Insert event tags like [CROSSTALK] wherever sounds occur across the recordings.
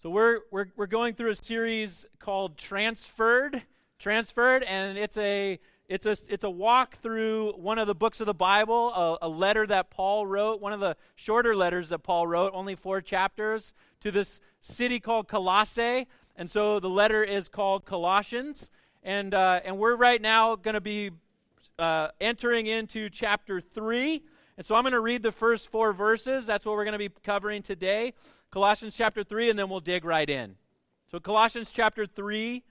So we're, we're, we're going through a series called Transferred, Transferred, and it's a, it's a, it's a walk through one of the books of the Bible, a, a letter that Paul wrote, one of the shorter letters that Paul wrote, only four chapters, to this city called Colossae. And so the letter is called Colossians. And, uh, and we're right now going to be uh, entering into chapter 3. And so I'm going to read the first four verses. That's what we're going to be covering today. Colossians chapter 3, and then we'll dig right in. So, Colossians chapter 3,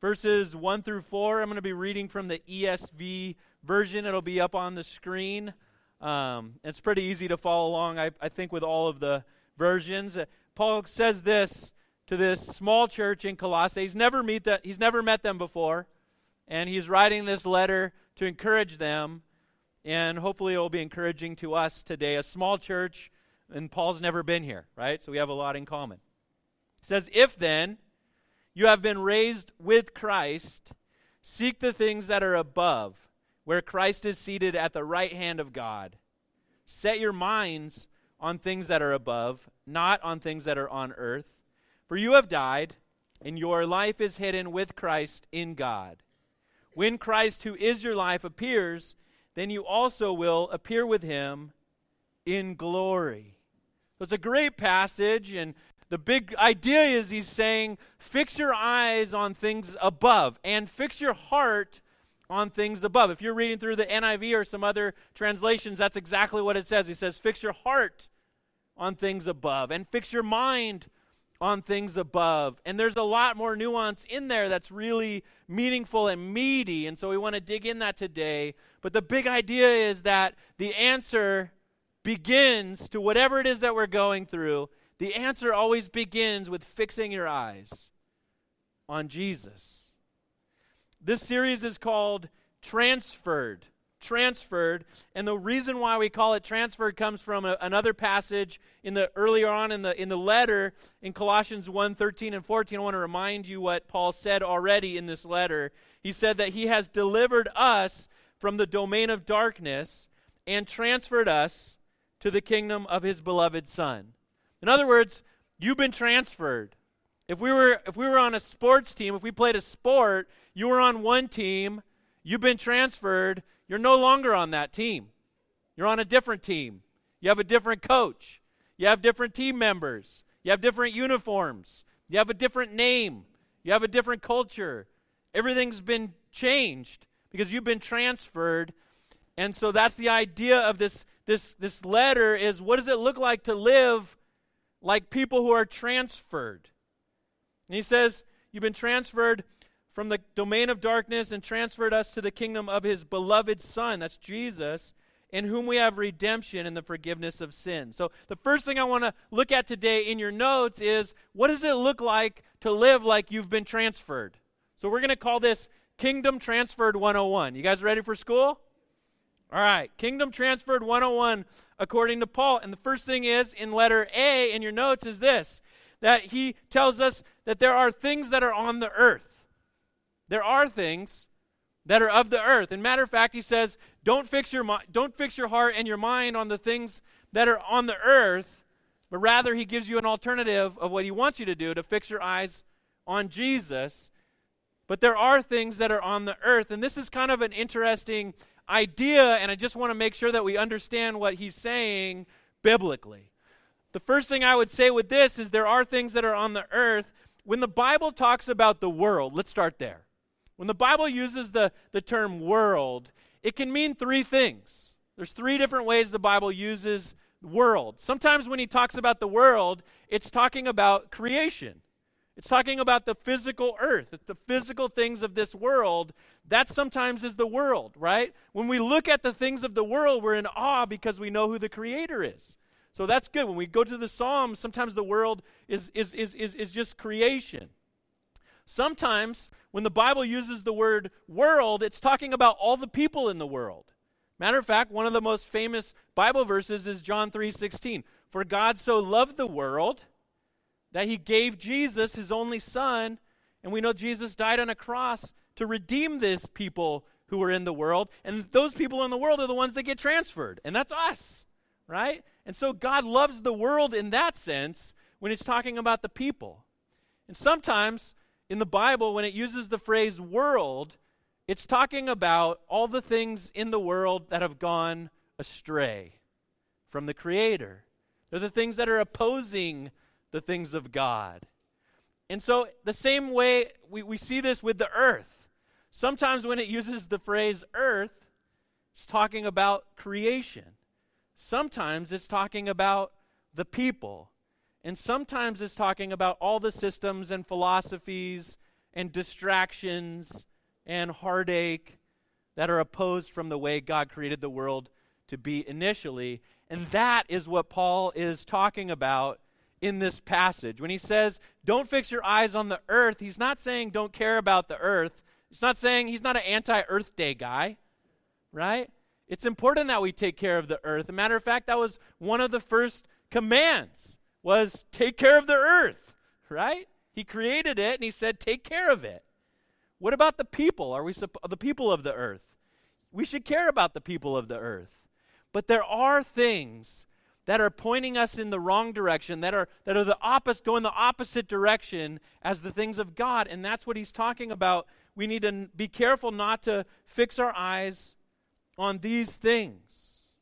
verses 1 through 4. I'm going to be reading from the ESV version. It'll be up on the screen. Um, it's pretty easy to follow along, I, I think, with all of the versions. Uh, Paul says this to this small church in Colossae. He's never, meet that, he's never met them before, and he's writing this letter to encourage them, and hopefully it will be encouraging to us today. A small church and Paul's never been here, right? So we have a lot in common. It says, If then you have been raised with Christ, seek the things that are above, where Christ is seated at the right hand of God. Set your minds on things that are above, not on things that are on earth. For you have died, and your life is hidden with Christ in God. When Christ, who is your life, appears, then you also will appear with him in glory. So it's a great passage, and the big idea is he's saying, fix your eyes on things above and fix your heart on things above. If you're reading through the NIV or some other translations, that's exactly what it says. He says, fix your heart on things above and fix your mind on things above. And there's a lot more nuance in there that's really meaningful and meaty. And so we want to dig in that today. But the big idea is that the answer begins to whatever it is that we're going through, the answer always begins with fixing your eyes on Jesus. This series is called Transferred. Transferred. And the reason why we call it transferred comes from a, another passage in the earlier on in the in the letter in Colossians 1, 13 and 14. I want to remind you what Paul said already in this letter. He said that he has delivered us from the domain of darkness and transferred us to the kingdom of his beloved son. In other words, you've been transferred. If we were if we were on a sports team, if we played a sport, you were on one team, you've been transferred, you're no longer on that team. You're on a different team. You have a different coach. You have different team members. You have different uniforms. You have a different name. You have a different culture. Everything's been changed because you've been transferred. And so that's the idea of this this, this letter is what does it look like to live like people who are transferred? And he says, You've been transferred from the domain of darkness and transferred us to the kingdom of his beloved Son. That's Jesus, in whom we have redemption and the forgiveness of sin. So, the first thing I want to look at today in your notes is what does it look like to live like you've been transferred? So, we're going to call this Kingdom Transferred 101. You guys ready for school? All right, Kingdom Transferred 101 according to Paul. And the first thing is in letter A in your notes is this that he tells us that there are things that are on the earth. There are things that are of the earth. And matter of fact, he says, don't fix your don't fix your heart and your mind on the things that are on the earth, but rather he gives you an alternative of what he wants you to do to fix your eyes on Jesus. But there are things that are on the earth, and this is kind of an interesting idea, and I just want to make sure that we understand what he's saying biblically. The first thing I would say with this is there are things that are on the earth. When the Bible talks about the world, let's start there. When the Bible uses the, the term world, it can mean three things. There's three different ways the Bible uses world. Sometimes when he talks about the world, it's talking about creation. It's talking about the physical earth, the physical things of this world that sometimes is the world, right? When we look at the things of the world, we're in awe because we know who the Creator is. So that's good. When we go to the Psalms, sometimes the world is, is, is, is, is just creation. Sometimes when the Bible uses the word world, it's talking about all the people in the world. Matter of fact, one of the most famous Bible verses is John 3:16. For God so loved the world that he gave Jesus his only son, and we know Jesus died on a cross to redeem this people who are in the world. And those people in the world are the ones that get transferred. And that's us, right? And so God loves the world in that sense. when it's talking about the people. And sometimes in the Bible, when it uses the phrase world, it's talking about all the things in the world that have gone astray from the Creator. They're the things that are opposing the things of God. And so, the same way we, we see this with the earth. Sometimes when it uses the phrase earth, it's talking about creation. Sometimes it's talking about the people. And sometimes it's talking about all the systems and philosophies and distractions and heartache that are opposed from the way God created the world to be initially. And that is what Paul is talking about in this passage. When he says, don't fix your eyes on the earth, he's not saying don't care about the earth. He's not saying he's not an anti earth day guy, right? It's important that we take care of the earth. As a matter of fact, that was one of the first commands was take care of the earth, right? He created it and he said take care of it. What about the people? Are we the people of the earth? We should care about the people of the earth. But there are things that are pointing us in the wrong direction, that are, that are the opposite, going the opposite direction as the things of God. And that's what he's talking about. We need to be careful not to fix our eyes on these things.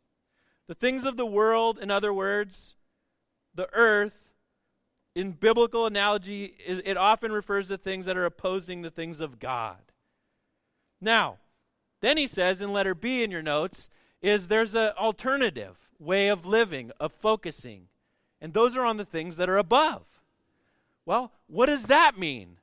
The things of the world, in other words, the earth, in biblical analogy, it often refers to things that are opposing the things of God. Now, then he says in letter B in your notes, is there's an alternative way of living, of focusing. And those are on the things that are above. Well, what does that mean?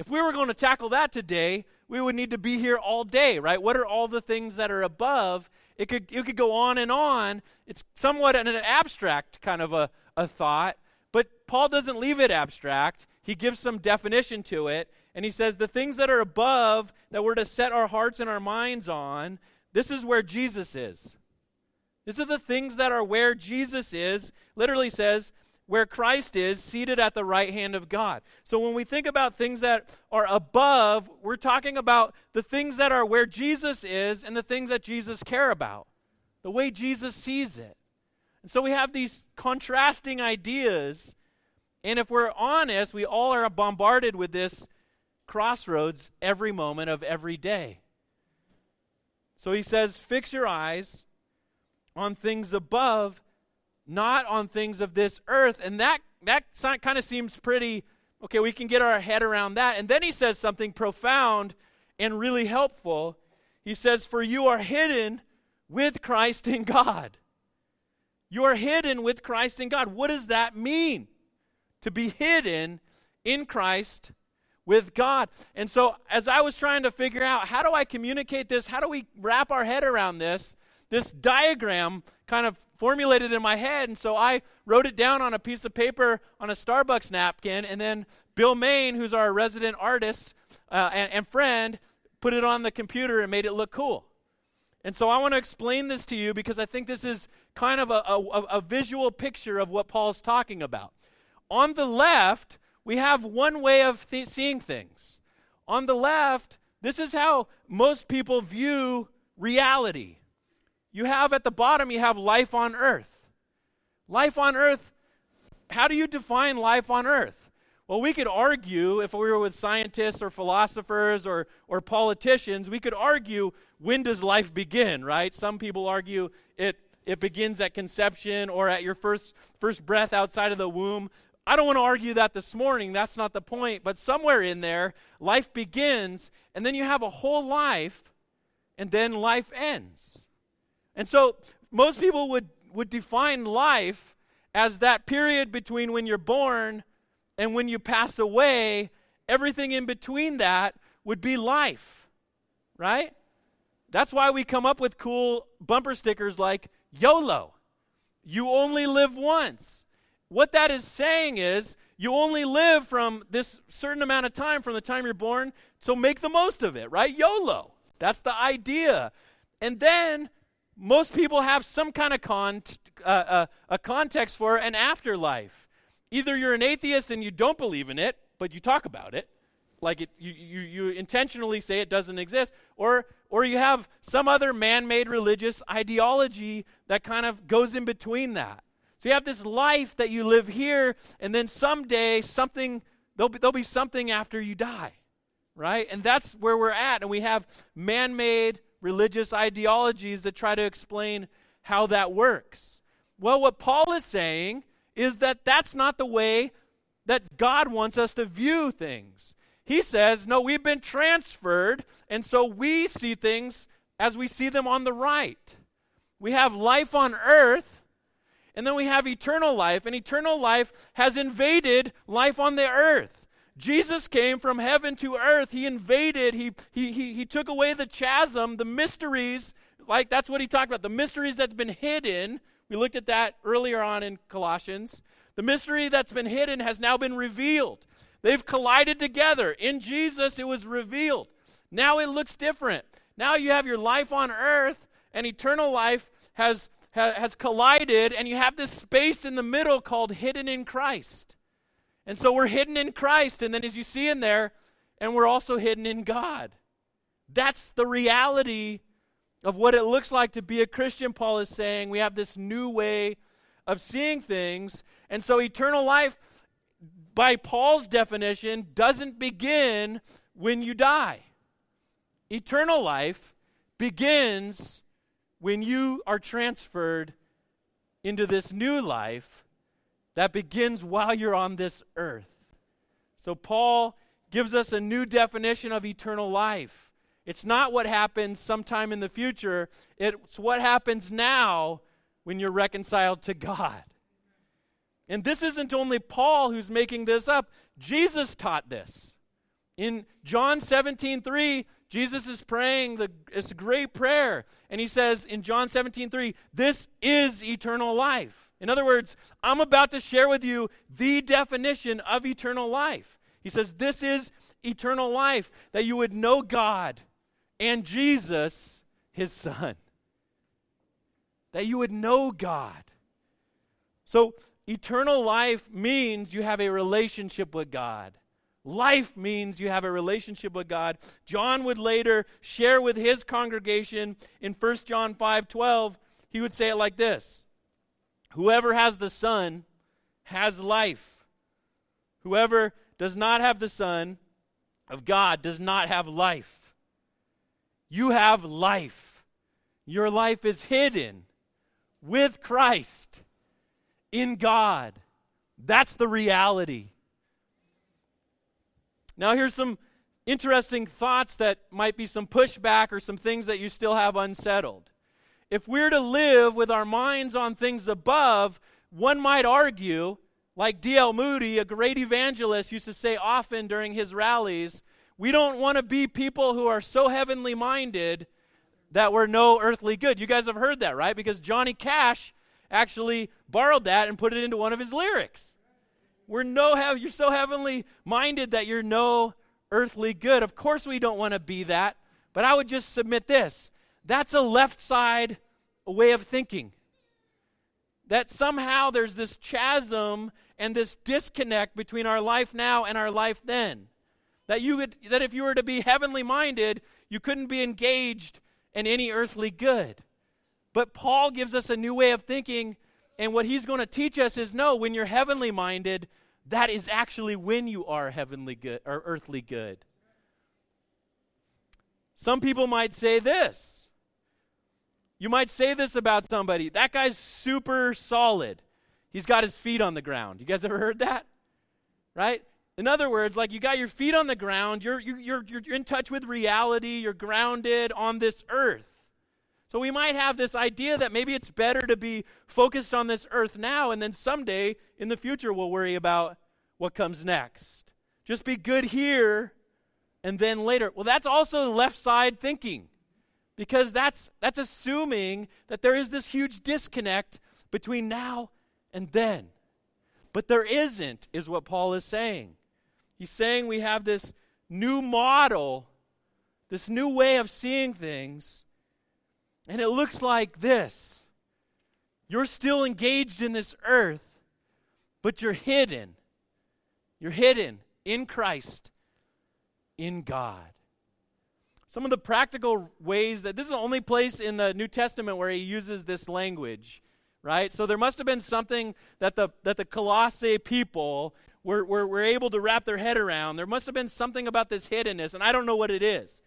If we were going to tackle that today, we would need to be here all day, right? What are all the things that are above? It could, it could go on and on. It's somewhat an abstract kind of a, a thought, but Paul doesn't leave it abstract. He gives some definition to it, and he says the things that are above that we're to set our hearts and our minds on, this is where Jesus is. These are the things that are where Jesus is. Literally says, where Christ is, seated at the right hand of God. So when we think about things that are above, we're talking about the things that are where Jesus is and the things that Jesus care about, the way Jesus sees it. And so we have these contrasting ideas. And if we're honest, we all are bombarded with this crossroads every moment of every day. So he says, Fix your eyes on things above, not on things of this earth. And that, that kind of seems pretty, okay, we can get our head around that. And then he says something profound and really helpful. He says, For you are hidden with Christ in God. You are hidden with Christ in God. What does that mean? To be hidden in Christ with God. And so, as I was trying to figure out how do I communicate this, how do we wrap our head around this, this diagram kind of formulated in my head. And so I wrote it down on a piece of paper on a Starbucks napkin. And then Bill Main, who's our resident artist uh, and, and friend, put it on the computer and made it look cool. And so I want to explain this to you because I think this is kind of a, a, a visual picture of what Paul's talking about. On the left, we have one way of th- seeing things. On the left, this is how most people view reality. You have at the bottom, you have life on earth. Life on earth, how do you define life on earth? Well, we could argue, if we were with scientists or philosophers or, or politicians, we could argue when does life begin, right? Some people argue it, it begins at conception or at your first, first breath outside of the womb. I don't want to argue that this morning. That's not the point. But somewhere in there, life begins, and then you have a whole life, and then life ends. And so most people would, would define life as that period between when you're born and when you pass away. Everything in between that would be life, right? That's why we come up with cool bumper stickers like YOLO. You only live once. What that is saying is you only live from this certain amount of time from the time you're born, so make the most of it, right? YOLO. That's the idea. And then most people have some kind of con- uh, uh, a context for an afterlife. Either you're an atheist and you don't believe in it, but you talk about it, like it, you, you, you intentionally say it doesn't exist, or, or you have some other man made religious ideology that kind of goes in between that. So you have this life that you live here, and then someday something there'll be, there'll be something after you die, right? And that's where we're at. And we have man-made religious ideologies that try to explain how that works. Well, what Paul is saying is that that's not the way that God wants us to view things. He says, no, we've been transferred, and so we see things as we see them on the right. We have life on earth, and then we have eternal life, and eternal life has invaded life on the earth. Jesus came from heaven to earth. He invaded, he, he, he, he took away the chasm, the mysteries, like that's what he talked about, the mysteries that's been hidden. We looked at that earlier on in Colossians. The mystery that's been hidden has now been revealed. They've collided together. In Jesus, it was revealed. Now it looks different. Now you have your life on earth, and eternal life has, ha, has collided, and you have this space in the middle called hidden in Christ. And so we're hidden in Christ, and then as you see in there, and we're also hidden in God. That's the reality of what it looks like to be a Christian, Paul is saying. We have this new way of seeing things. And so eternal life, by Paul's definition, doesn't begin when you die. Eternal life begins when you are transferred into this new life that begins while you're on this earth. So, Paul gives us a new definition of eternal life. It's not what happens sometime in the future, it's what happens now when you're reconciled to God. And this isn't only Paul who's making this up, Jesus taught this. In John 17 3, Jesus is praying the, it's a great prayer. And he says in John 17 3, this is eternal life. In other words, I'm about to share with you the definition of eternal life. He says, This is eternal life, that you would know God and Jesus, his Son that you would know God. So, eternal life means you have a relationship with God. Life means you have a relationship with God. John would later share with his congregation in 1 John 5:12, he would say it like this: Whoever has the Son has life. Whoever does not have the Son of God does not have life. You have life. Your life is hidden with Christ in God. That's the reality. Now, here's some interesting thoughts that might be some pushback or some things that you still have unsettled. If we're to live with our minds on things above, one might argue, like D.L. Moody, a great evangelist, used to say often during his rallies, we don't want to be people who are so heavenly minded that we're no earthly good. You guys have heard that, right? Because Johnny Cash actually borrowed that and put it into one of his lyrics. We're no have you're so heavenly minded that you're no earthly good. Of course we don't want to be that, but I would just submit this. That's a left side way of thinking. That somehow there's this chasm and this disconnect between our life now and our life then. That you would that if you were to be heavenly minded, you couldn't be engaged in any earthly good. But Paul gives us a new way of thinking, and what he's going to teach us is no, when you're heavenly minded, that is actually when you are heavenly good or earthly good. Some people might say this. You might say this about somebody. That guy's super solid. He's got his feet on the ground. You guys ever heard that? Right? In other words, like you got your feet on the ground, you're, you're, you're, you're in touch with reality, you're grounded on this earth. So we might have this idea that maybe it's better to be focused on this earth now, and then someday in the future we'll worry about what comes next. Just be good here, and then later. Well, that's also left side thinking, because that's, that's assuming that there is this huge disconnect between now and then. But there isn't, is what Paul is saying. He's saying we have this new model, this new way of seeing things, and it looks like this. You're still engaged in this earth, but you're hidden. You're hidden in Christ, in God. Some of the practical ways that this is the only place in the New Testament where he uses this language, right? So there must have been something that the, that the Colossae people were, were, were able to wrap their head around. There must have been something about this hiddenness, and I don't know what it is.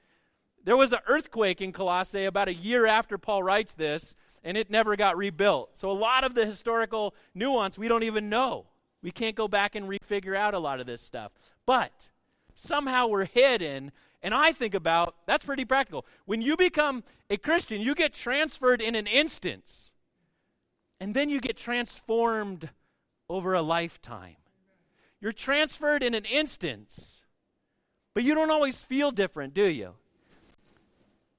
There was an earthquake in Colossae about a year after Paul writes this, and it never got rebuilt. So a lot of the historical nuance we don't even know. We can't go back and refigure out a lot of this stuff. But somehow we're hidden. And I think about that's pretty practical. When you become a Christian, you get transferred in an instance, and then you get transformed over a lifetime. You're transferred in an instance, but you don't always feel different, do you?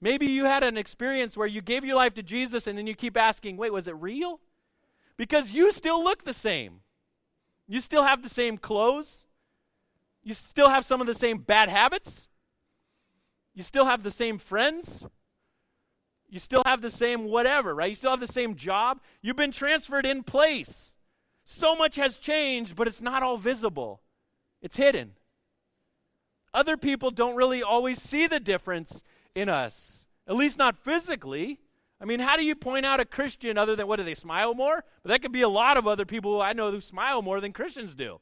Maybe you had an experience where you gave your life to Jesus and then you keep asking, wait, was it real? Because you still look the same. You still have the same clothes. You still have some of the same bad habits. You still have the same friends. You still have the same whatever, right? You still have the same job. You've been transferred in place. So much has changed, but it's not all visible, it's hidden. Other people don't really always see the difference in us, at least not physically. I mean, how do you point out a Christian other than what do they smile more? But that could be a lot of other people I know who smile more than Christians do.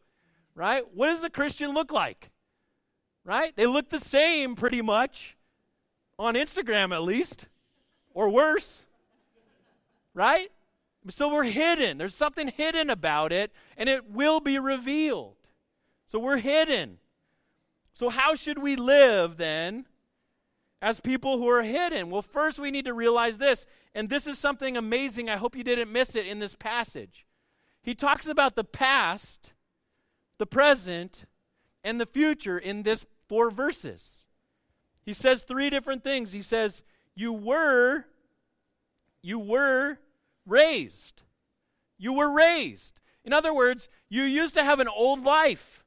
Right? What does a Christian look like? Right? They look the same pretty much on Instagram at least or worse. Right? So we're hidden. There's something hidden about it and it will be revealed. So we're hidden. So how should we live then? As people who are hidden? Well, first we need to realize this, and this is something amazing. I hope you didn't miss it in this passage. He talks about the past, the present, and the future in this four verses. He says three different things. He says, You were, you were raised. You were raised. In other words, you used to have an old life.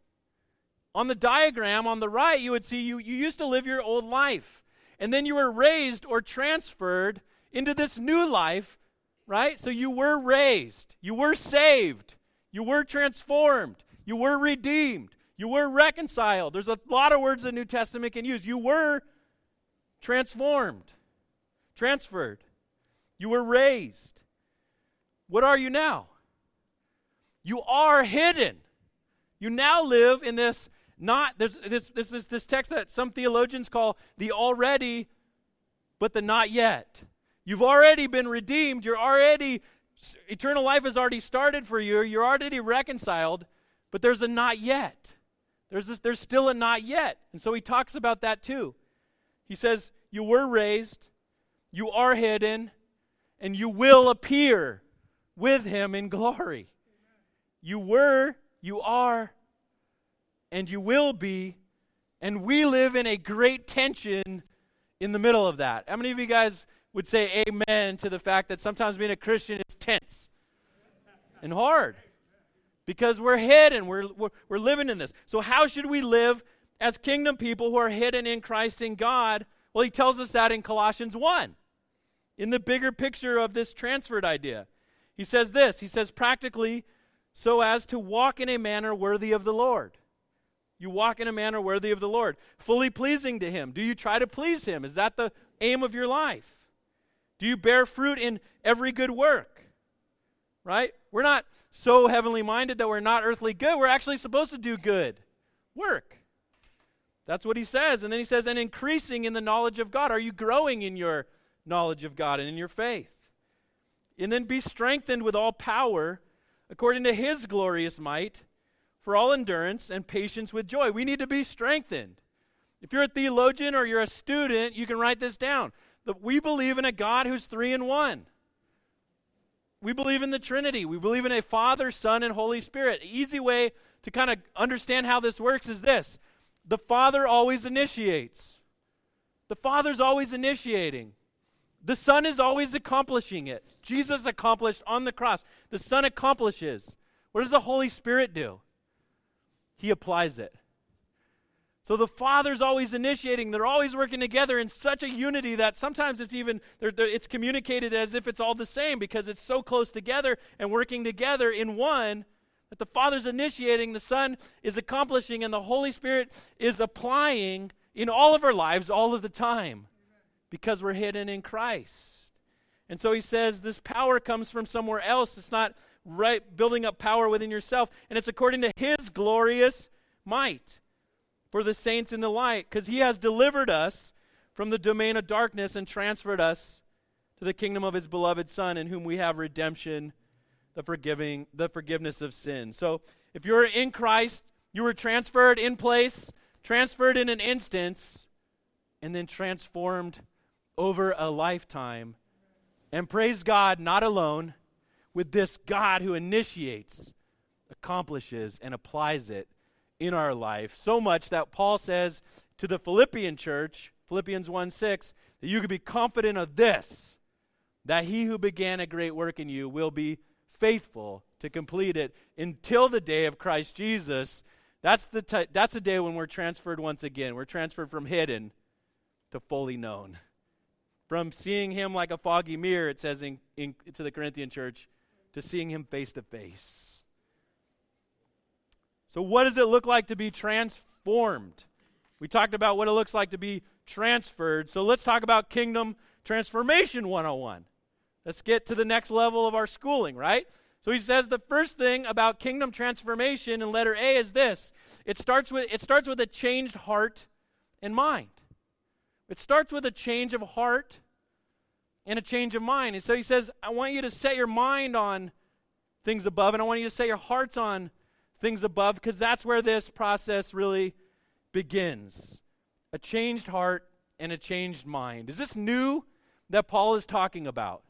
On the diagram on the right, you would see you, you used to live your old life and then you were raised or transferred into this new life, right? So you were raised, you were saved, you were transformed, you were redeemed, you were reconciled. There's a lot of words the New Testament can use. You were transformed, transferred, you were raised. What are you now? You are hidden. You now live in this not there's this this is this text that some theologians call the already but the not yet. You've already been redeemed. You're already eternal life has already started for you. You're already reconciled, but there's a not yet. There's this, there's still a not yet. And so he talks about that too. He says, "You were raised, you are hidden, and you will appear with him in glory." You were, you are, and you will be, and we live in a great tension in the middle of that. How many of you guys would say amen to the fact that sometimes being a Christian is tense and hard? Because we're hidden, we're, we're, we're living in this. So, how should we live as kingdom people who are hidden in Christ in God? Well, he tells us that in Colossians 1, in the bigger picture of this transferred idea. He says this He says, practically, so as to walk in a manner worthy of the Lord you walk in a manner worthy of the Lord, fully pleasing to Him. Do you try to please Him? Is that the aim of your life? Do you bear fruit in every good work? Right? We're not so heavenly minded that we're not earthly good. We're actually supposed to do good work. That's what he says. And then he says, and increasing in the knowledge of God. Are you growing in your knowledge of God and in your faith? And then be strengthened with all power according to his glorious might for all endurance and patience with joy. We need to be strengthened. If you're a theologian or you're a student, you can write this down. That we believe in a God who's three in one. We believe in the Trinity. We believe in a Father, Son, and Holy Spirit. Easy way to kind of understand how this works is this the Father always initiates, the Father's always initiating. The Son is always accomplishing it. Jesus accomplished on the cross. The Son accomplishes. What does the Holy Spirit do? He applies it. So the Father's always initiating. They're always working together in such a unity that sometimes it's even they're, they're, it's communicated as if it's all the same because it's so close together and working together in one that the Father's initiating, the Son is accomplishing, and the Holy Spirit is applying in all of our lives all of the time because we're hidden in Christ. And so he says this power comes from somewhere else. It's not right building up power within yourself, and it's according to his glorious might for the saints in the light, because he has delivered us from the domain of darkness and transferred us to the kingdom of his beloved Son, in whom we have redemption, the forgiving, the forgiveness of sin. So if you're in Christ, you were transferred in place, transferred in an instance, and then transformed over a lifetime. And praise God, not alone, with this God who initiates, accomplishes, and applies it in our life. So much that Paul says to the Philippian church, Philippians 1 6, that you can be confident of this, that he who began a great work in you will be faithful to complete it until the day of Christ Jesus. That's the, t- that's the day when we're transferred once again. We're transferred from hidden to fully known. From seeing him like a foggy mirror, it says in, in, to the Corinthian church, to seeing him face to face. So, what does it look like to be transformed? We talked about what it looks like to be transferred. So, let's talk about kingdom transformation 101. Let's get to the next level of our schooling, right? So he says the first thing about kingdom transformation in letter A is this. It starts with it starts with a changed heart and mind. It starts with a change of heart and a change of mind. And so he says, I want you to set your mind on things above, and I want you to set your hearts on things above, because that's where this process really begins. A changed heart and a changed mind. Is this new that Paul is talking about?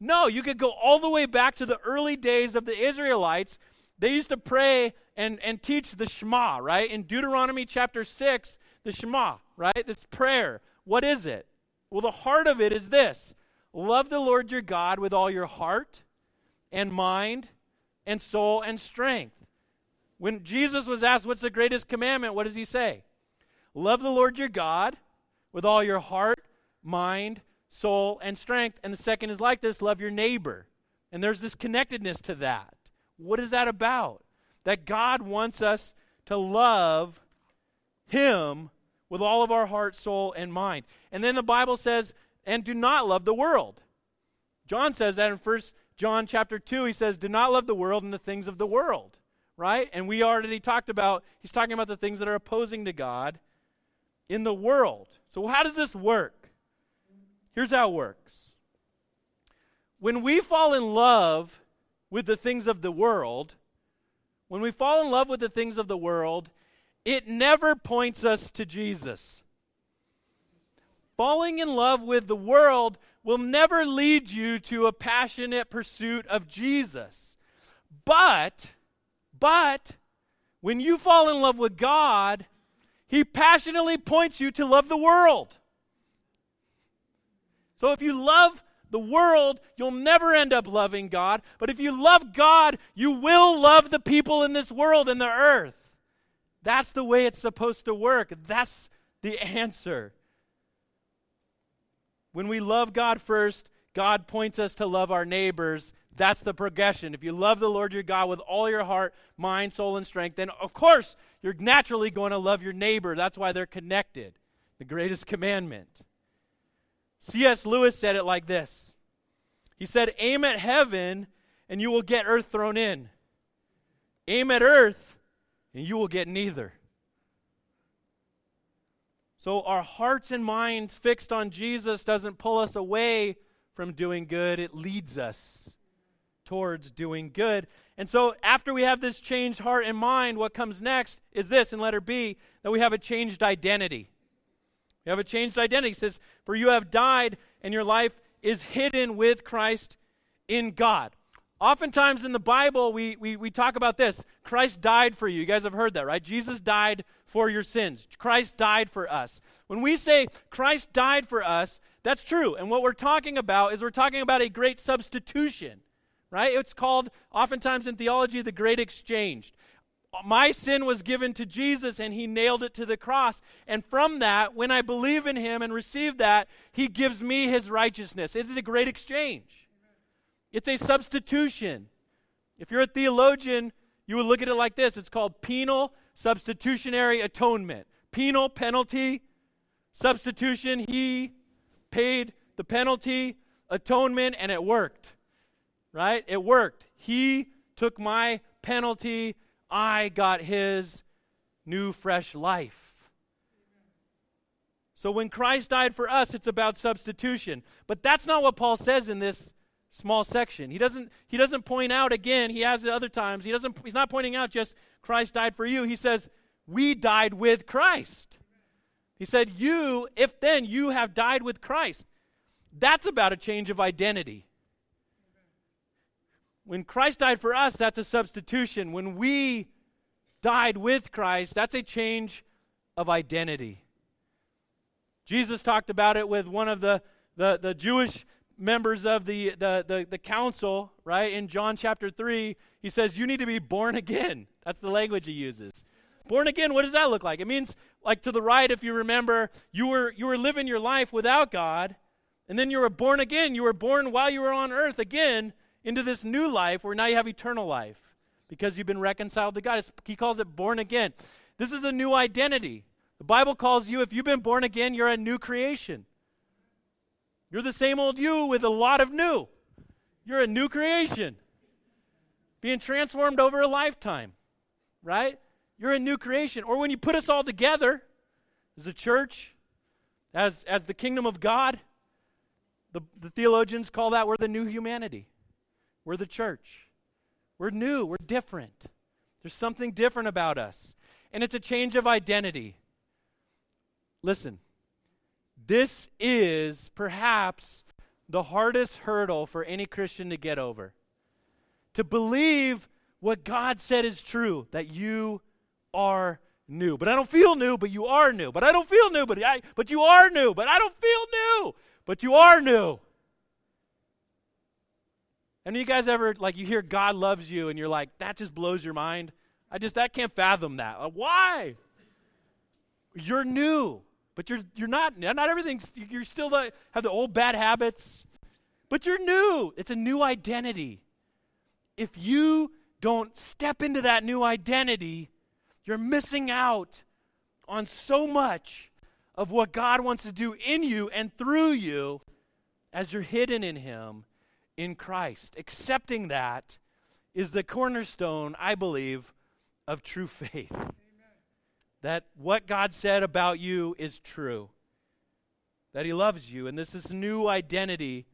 No, you could go all the way back to the early days of the Israelites. They used to pray and, and teach the Shema, right? In Deuteronomy chapter 6, the Shema, right? This prayer. What is it? Well, the heart of it is this love the Lord your God with all your heart and mind and soul and strength. When Jesus was asked, What's the greatest commandment? What does he say? Love the Lord your God with all your heart, mind, soul, and strength. And the second is like this love your neighbor. And there's this connectedness to that. What is that about? That God wants us to love Him with all of our heart, soul, and mind. And then the Bible says, and do not love the world. John says that in First John chapter 2. He says, do not love the world and the things of the world. Right? And we already talked about, he's talking about the things that are opposing to God in the world. So, how does this work? Here's how it works when we fall in love with the things of the world, when we fall in love with the things of the world, it never points us to Jesus. Falling in love with the world will never lead you to a passionate pursuit of Jesus. But, but, when you fall in love with God, He passionately points you to love the world. So if you love the world, you'll never end up loving God. But if you love God, you will love the people in this world and the earth. That's the way it's supposed to work. That's the answer. When we love God first, God points us to love our neighbors. That's the progression. If you love the Lord your God with all your heart, mind, soul, and strength, then of course you're naturally going to love your neighbor. That's why they're connected. The greatest commandment. C.S. Lewis said it like this He said, Aim at heaven, and you will get earth thrown in. Aim at earth, and you will get neither. So, our hearts and minds fixed on Jesus doesn't pull us away from doing good, it leads us towards doing good. And so, after we have this changed heart and mind, what comes next is this in letter B that we have a changed identity. You have a changed identity. He says, For you have died, and your life is hidden with Christ in God. Oftentimes in the Bible, we, we, we talk about this Christ died for you. You guys have heard that, right? Jesus died for your sins. Christ died for us. When we say Christ died for us, that's true. And what we're talking about is we're talking about a great substitution, right? It's called, oftentimes in theology, the great exchange my sin was given to Jesus and he nailed it to the cross. And from that, when I believe in him and receive that, he gives me his righteousness. It is a great exchange. It's a substitution. If you're a theologian, you would look at it like this it's called penal substitutionary atonement. Penal penalty, substitution, he paid the penalty. atonement, and it worked. Right? It worked. He took my penalty, I got his new, fresh life. So when Christ died for us, it's about substitution. But that's not what Paul says in this small section. He doesn't he doesn't point out again, he has it other times. He doesn't he's not pointing out just Christ died for you. He says we died with Christ. He said you if then you have died with Christ. That's about a change of identity. When Christ died for us, that's a substitution. When we died with Christ, that's a change of identity. Jesus talked about it with one of the, the, the Jewish members of the, the, the, the, council, right? In John chapter 3, he says, You need to be born again. That's the language he uses. Born again, what does that look like? It means, like to the right, if you remember, you were, you were living your life without God, and then you were born again. You were born while you were on earth again into this new life where now you have eternal life because you've been reconciled to God. It's, he calls it born again. This is a new identity. The Bible calls you, if you've been born again, you're a new creation. You're the same old you with a lot of new. You're a new creation. Being transformed over a lifetime, right? You're a new creation. Or when you put us all together as a church, as, as the kingdom of God, the, the theologians call that we're the new humanity. We're the church. We're new. We're different. There's something different about us. And it's a change of identity. Listen, this is perhaps the hardest hurdle for any Christian to get over. To believe what God said is true, that you are new. But I don't feel new, but you are new. But I don't feel new, but I but you are new. But I don't feel new, but you are new. And you guys ever like you hear God loves you and you're like that just blows your mind? I just that can't fathom that. Like, why? You're new. But you're, you're not, not everything's, you're still the, have the old bad habits. But you're new. It's a new identity. If you don't step into that new identity, you're missing out on so much of what God wants to do in you and through you as you're hidden in Him in Christ. Accepting that is the cornerstone, I believe, of true faith that what God said about you is true, that He loves you, and this is new identity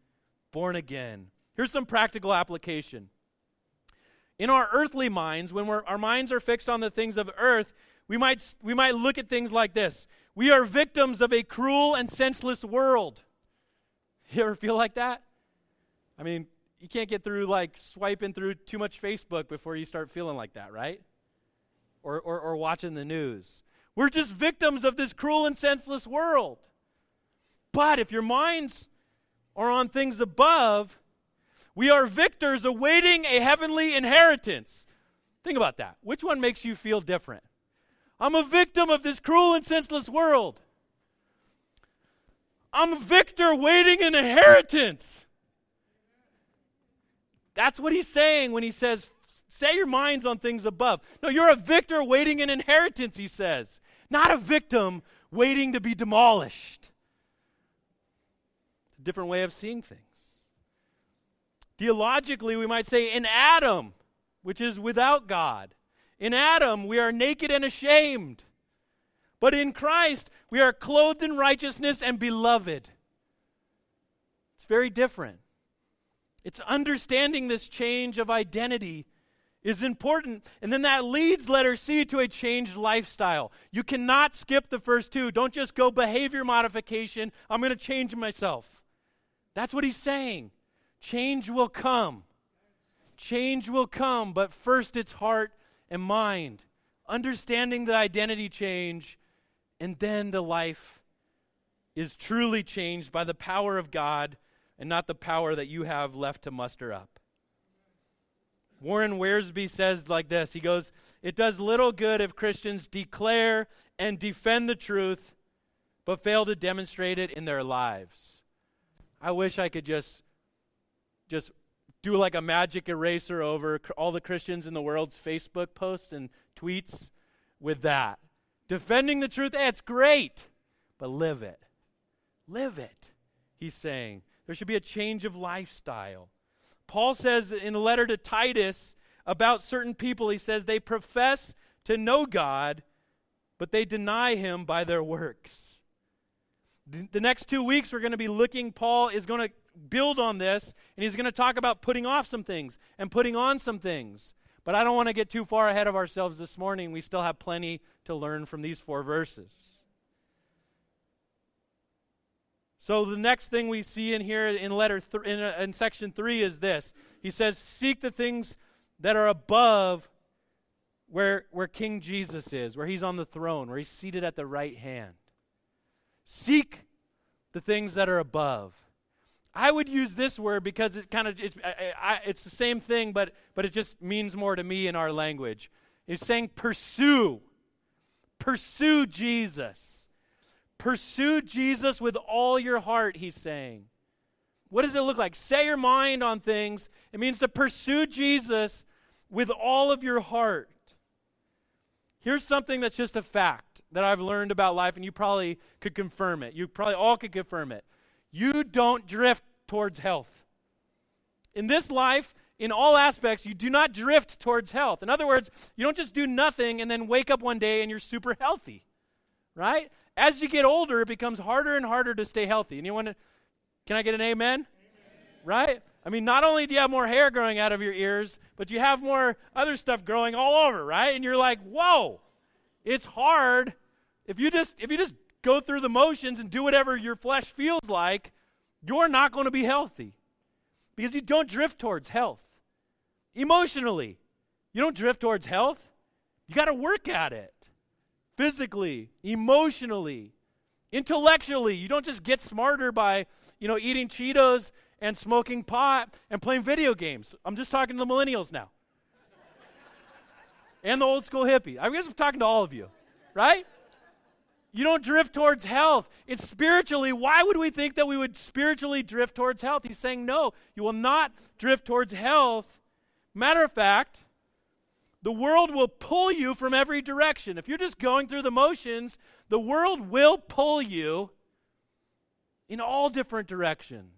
born again. Here's some practical application. In our earthly minds, when our minds are fixed on the things of earth, we might, we might look at things like this We are victims of a cruel and senseless world. You ever feel like that? I mean, you can't get through like swiping through too much Facebook before you start feeling like that, right? Or, or, or watching the news. We're just victims of this cruel and senseless world. But if your minds are on things above, we are victors awaiting a heavenly inheritance. Think about that. Which one makes you feel different? I'm a victim of this cruel and senseless world. I'm a victor waiting an inheritance. That's what he's saying when he says, Set your minds on things above. No, you're a victor waiting an inheritance, he says, not a victim waiting to be demolished. It's a different way of seeing things. Theologically, we might say in Adam, which is without God. In Adam, we are naked and ashamed. But in Christ, we are clothed in righteousness and beloved. It's very different. It's understanding this change of identity is important. And then that leads letter C to a changed lifestyle. You cannot skip the first two. Don't just go behavior modification. I'm going to change myself. That's what he's saying. Change will come. Change will come, but first it's heart and mind. Understanding the identity change, and then the life is truly changed by the power of God and not the power that you have left to muster up. Warren Wiersbe says like this He goes, It does little good if Christians declare and defend the truth, but fail to demonstrate it in their lives. I wish I could just just do like a magic eraser over all the Christians in the world's Facebook posts and tweets with that. Defending the truth, it's great, but live it. Live it, he's saying. There should be a change of lifestyle. Paul says in a letter to Titus about certain people, he says they profess to know God, but they deny him by their works. The, the next two weeks, we're going to be looking, Paul is going to build on this, and he's going to talk about putting off some things and putting on some things. But I don't want to get too far ahead of ourselves this morning. We still have plenty to learn from these four verses. So the next thing we see in here in letter th- in, uh, in section 3 is this. He says seek the things that are above where where King Jesus is, where he's on the throne, where he's seated at the right hand. Seek the things that are above. I would use this word because it kind of it's the same thing, but but it just means more to me in our language. It's saying pursue, pursue Jesus, pursue Jesus with all your heart. He's saying, what does it look like? Set your mind on things. It means to pursue Jesus with all of your heart. Here's something that's just a fact that I've learned about life, and you probably could confirm it. You probably all could confirm it. You don't drift towards health. In this life, in all aspects, you do not drift towards health. In other words, you don't just do nothing and then wake up one day and you're super healthy, right? As you get older, it becomes harder and harder to stay healthy. Anyone, can I get an amen? amen? Right? I mean, not only do you have more hair growing out of your ears, but you have more other stuff growing all over, right? And you're like, whoa, it's hard. If you just if you just go through the motions and do whatever your flesh feels like, you're not going to be healthy because you don't drift towards health. Emotionally, you don't drift towards health. You got to work at it physically, emotionally, intellectually. You don't just get smarter by, you know, eating Cheetos and smoking pot and playing video games. I'm just talking to the millennials now. [LAUGHS] and the old school hippie. I guess I'm talking to all of you, right? You don't drift towards health. It's spiritually. Why would we think that we would spiritually drift towards health? He's saying, no, you will not drift towards health. Matter of fact, the world will pull you from every direction. If you're just going through the motions, the world will pull you in all different directions.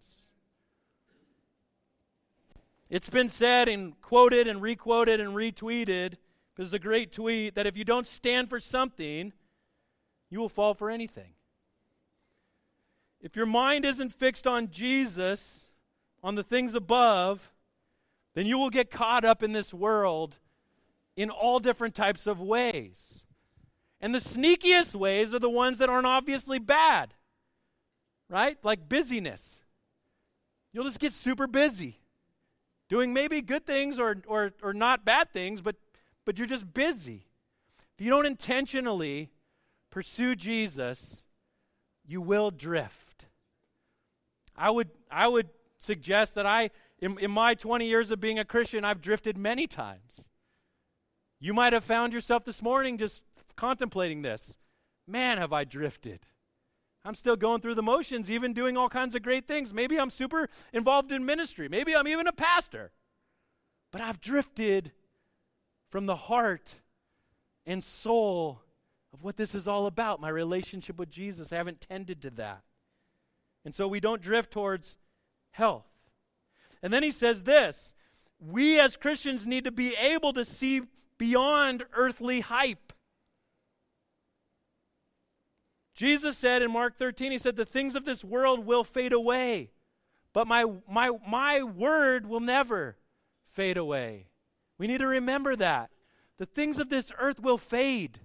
It's been said and quoted and requoted and retweeted. This is a great tweet that if you don't stand for something, you will fall for anything. If your mind isn't fixed on Jesus, on the things above, then you will get caught up in this world in all different types of ways. And the sneakiest ways are the ones that aren't obviously bad, right? Like busyness. You'll just get super busy, doing maybe good things or, or, or not bad things, but, but you're just busy. If you don't intentionally pursue Jesus, you will drift. I would, I would suggest that I, in, in my 20 years of being a Christian, I've drifted many times. You might have found yourself this morning just contemplating this. Man, have I drifted. I'm still going through the motions, even doing all kinds of great things. Maybe I'm super involved in ministry. Maybe I'm even a pastor. But I've drifted from the heart and soul of what this is all about my relationship with Jesus. I haven't tended to that. And so we don't drift towards health. And then he says this we as Christians need to be able to see beyond earthly hype. Jesus said in Mark 13, he said, The things of this world will fade away, but my, my, my word will never fade away. We need to remember that. The things of this earth will fade.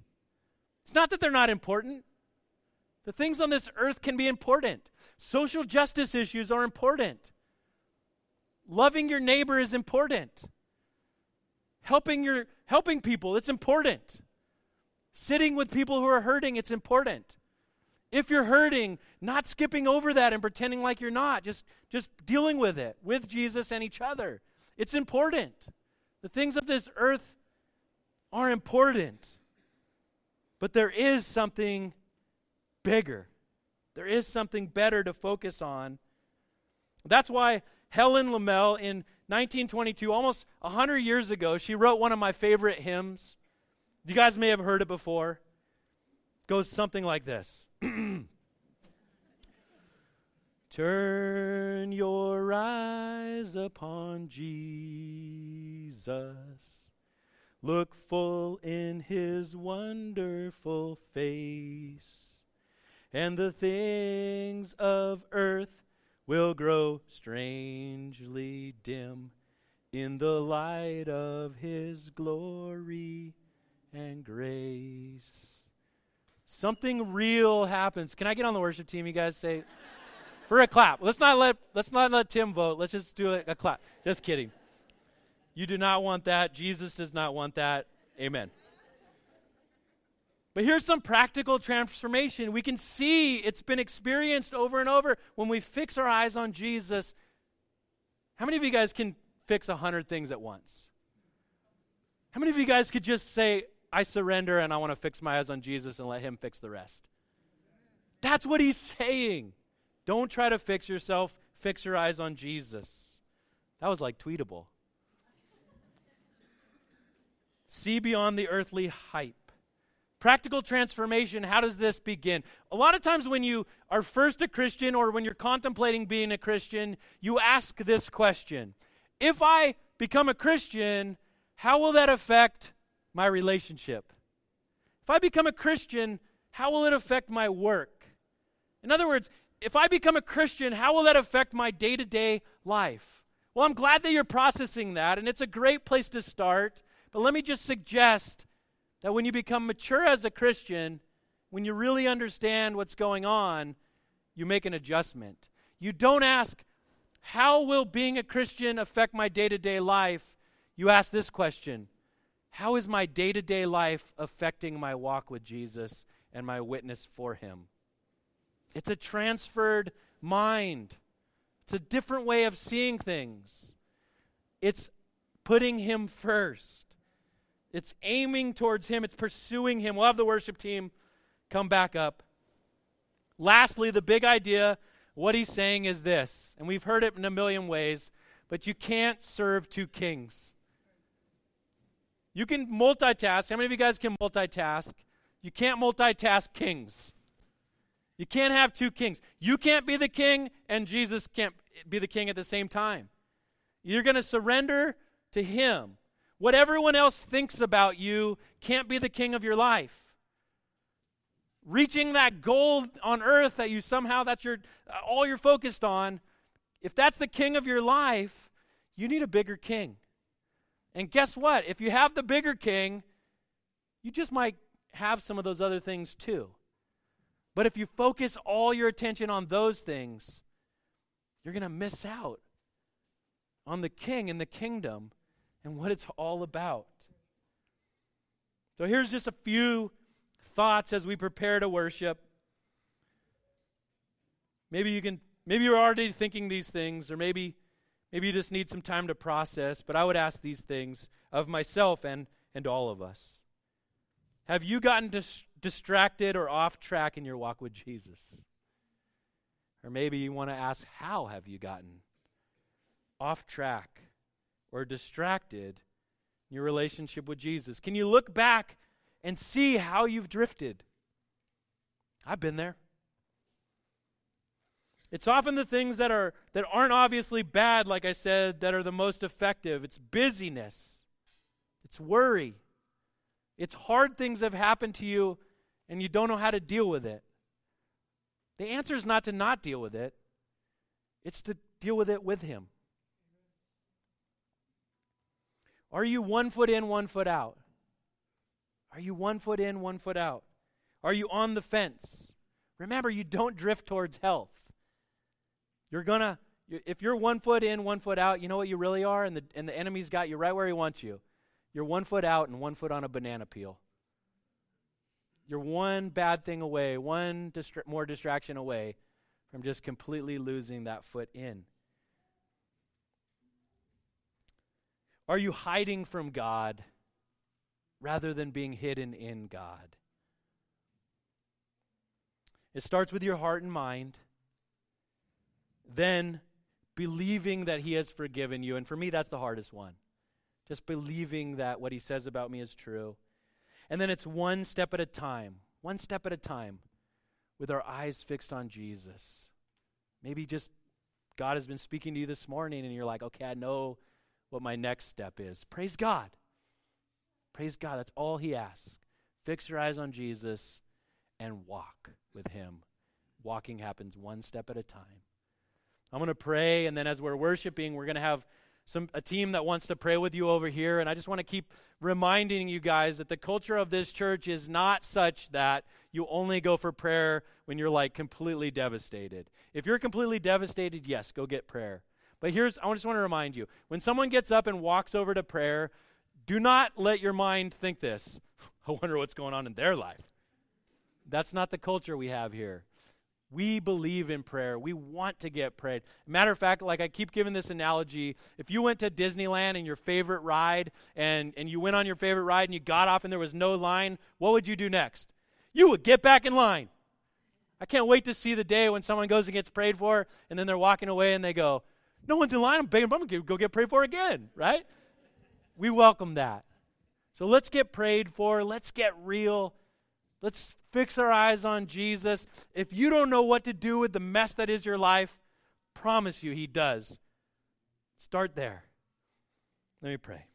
It's not that they're not important. The things on this earth can be important. Social justice issues are important. Loving your neighbor is important. Helping your helping people, it's important. Sitting with people who are hurting, it's important. If you're hurting, not skipping over that and pretending like you're not, just just dealing with it with Jesus and each other. It's important. The things of this earth are important. But there is something bigger. There is something better to focus on. That's why Helen Lemmel in 1922, almost 100 years ago, she wrote one of my favorite hymns. You guys may have heard it before. It goes something like this. [CLEARS THROAT] Turn your eyes upon Jesus. Look full in his wonderful face, and the things of earth will grow strangely dim in the light of his glory and grace. Something real happens. Can I get on the worship team? You guys say [LAUGHS] for a clap. Let's not let let's not let Tim vote. Let's just do a, a clap. Just kidding. You do not want that. Jesus does not want that. Amen. But here's some practical transformation. We can see it's been experienced over and over when we fix our eyes on Jesus. How many of you guys can fix a hundred things at once? How many of you guys could just say, I surrender and I want to fix my eyes on Jesus and let Him fix the rest? That's what He's saying. Don't try to fix yourself, fix your eyes on Jesus. That was like tweetable. See beyond the earthly hype. Practical transformation, how does this begin? A lot of times when you are first a Christian or when you're contemplating being a Christian, you ask this question If I become a Christian, how will that affect my relationship? If I become a Christian, how will it affect my work? In other words, if I become a Christian, how will that affect my day to day life? Well, I'm glad that you're processing that, and it's a great place to start. But let me just suggest that when you become mature as a Christian, when you really understand what's going on, you make an adjustment. You don't ask, How will being a Christian affect my day to day life? You ask this question How is my day to day life affecting my walk with Jesus and my witness for Him? It's a transferred mind. It's a different way of seeing things. It's putting Him first. It's aiming towards Him. It's pursuing Him. We'll have the worship team come back up. Lastly, the big idea, what he's saying is this, and we've heard it in a million ways, but you can't serve two kings. You can multitask. How many of you guys can multitask? You can't multitask kings. You can't have two kings. You can't be the king, and Jesus can't be the king at the same time. You're going to surrender to Him. What everyone else thinks about you can't be the king of your life. Reaching that goal on earth that you somehow, that's your, uh, all you're focused on, if that's the king of your life, you need a bigger king. And guess what? If you have the bigger king, you just might have some of those other things too. But if you focus all your attention on those things, you're going to miss out on the king and the kingdom and what it's all about. So here's just a few thoughts as we prepare to worship. Maybe you can maybe you're already thinking these things or maybe maybe you just need some time to process, but I would ask these things of myself and and all of us. Have you gotten dis- distracted or off track in your walk with Jesus? Or maybe you want to ask, how have you gotten off track or distracted in your relationship with Jesus? Can you look back and see how you've drifted? I've been there. It's often the things that are that aren't obviously bad like I said that are the most effective. It's busyness. It's worry. It's hard things have happened to you and you don't know how to deal with it. The answer is not to not deal with it, it's to deal with it with Him. Are you one foot in, one foot out? Are you one foot in, one foot out? Are you on the fence? Remember, you don't drift towards health. You're going to, if you're one foot in, one foot out, you know what you really are? And the, and the enemy's got you right where he wants you. You're one foot out and one foot on a banana peel. You're one bad thing away, one distra- more distraction away from just completely losing that foot in. Are you hiding from God rather than being hidden in God? It starts with your heart and mind, then believing that He has forgiven you. And for me, that's the hardest one. Just believing that what he says about me is true. And then it's one step at a time, one step at a time, with our eyes fixed on Jesus, Maybe just God has been speaking to you this morning and you're like, okay, I know what my next step is. Praise God. Praise God. That's all He asks. Fix your eyes on Jesus and walk with Him. Walking happens one step at a time. I'm going to pray, and then as we're worshiping, we're going to have some a team that wants to pray with you over here and i just want to keep reminding you guys that the culture of this church is not such that you only go for prayer when you're like completely devastated if you're completely devastated yes go get prayer but here's i just want to remind you when someone gets up and walks over to prayer do not let your mind think this [LAUGHS] i wonder what's going on in their life that's not the culture we have here we believe in prayer. We want to get prayed. Matter of fact, like I keep giving this analogy, if you went to Disneyland and your favorite ride and, and you went on your favorite ride and you got off and there was no line, what would you do next? You would get back in line. I can't wait to see the day when someone goes and gets prayed for and then they're walking away and they go, No one's in line. I'm, begging, I'm going to go get prayed for again, right? We welcome that. So let's get prayed for. Let's get real. Let's fix our eyes on Jesus. If you don't know what to do with the mess that is your life, promise you he does. Start there. Let me pray.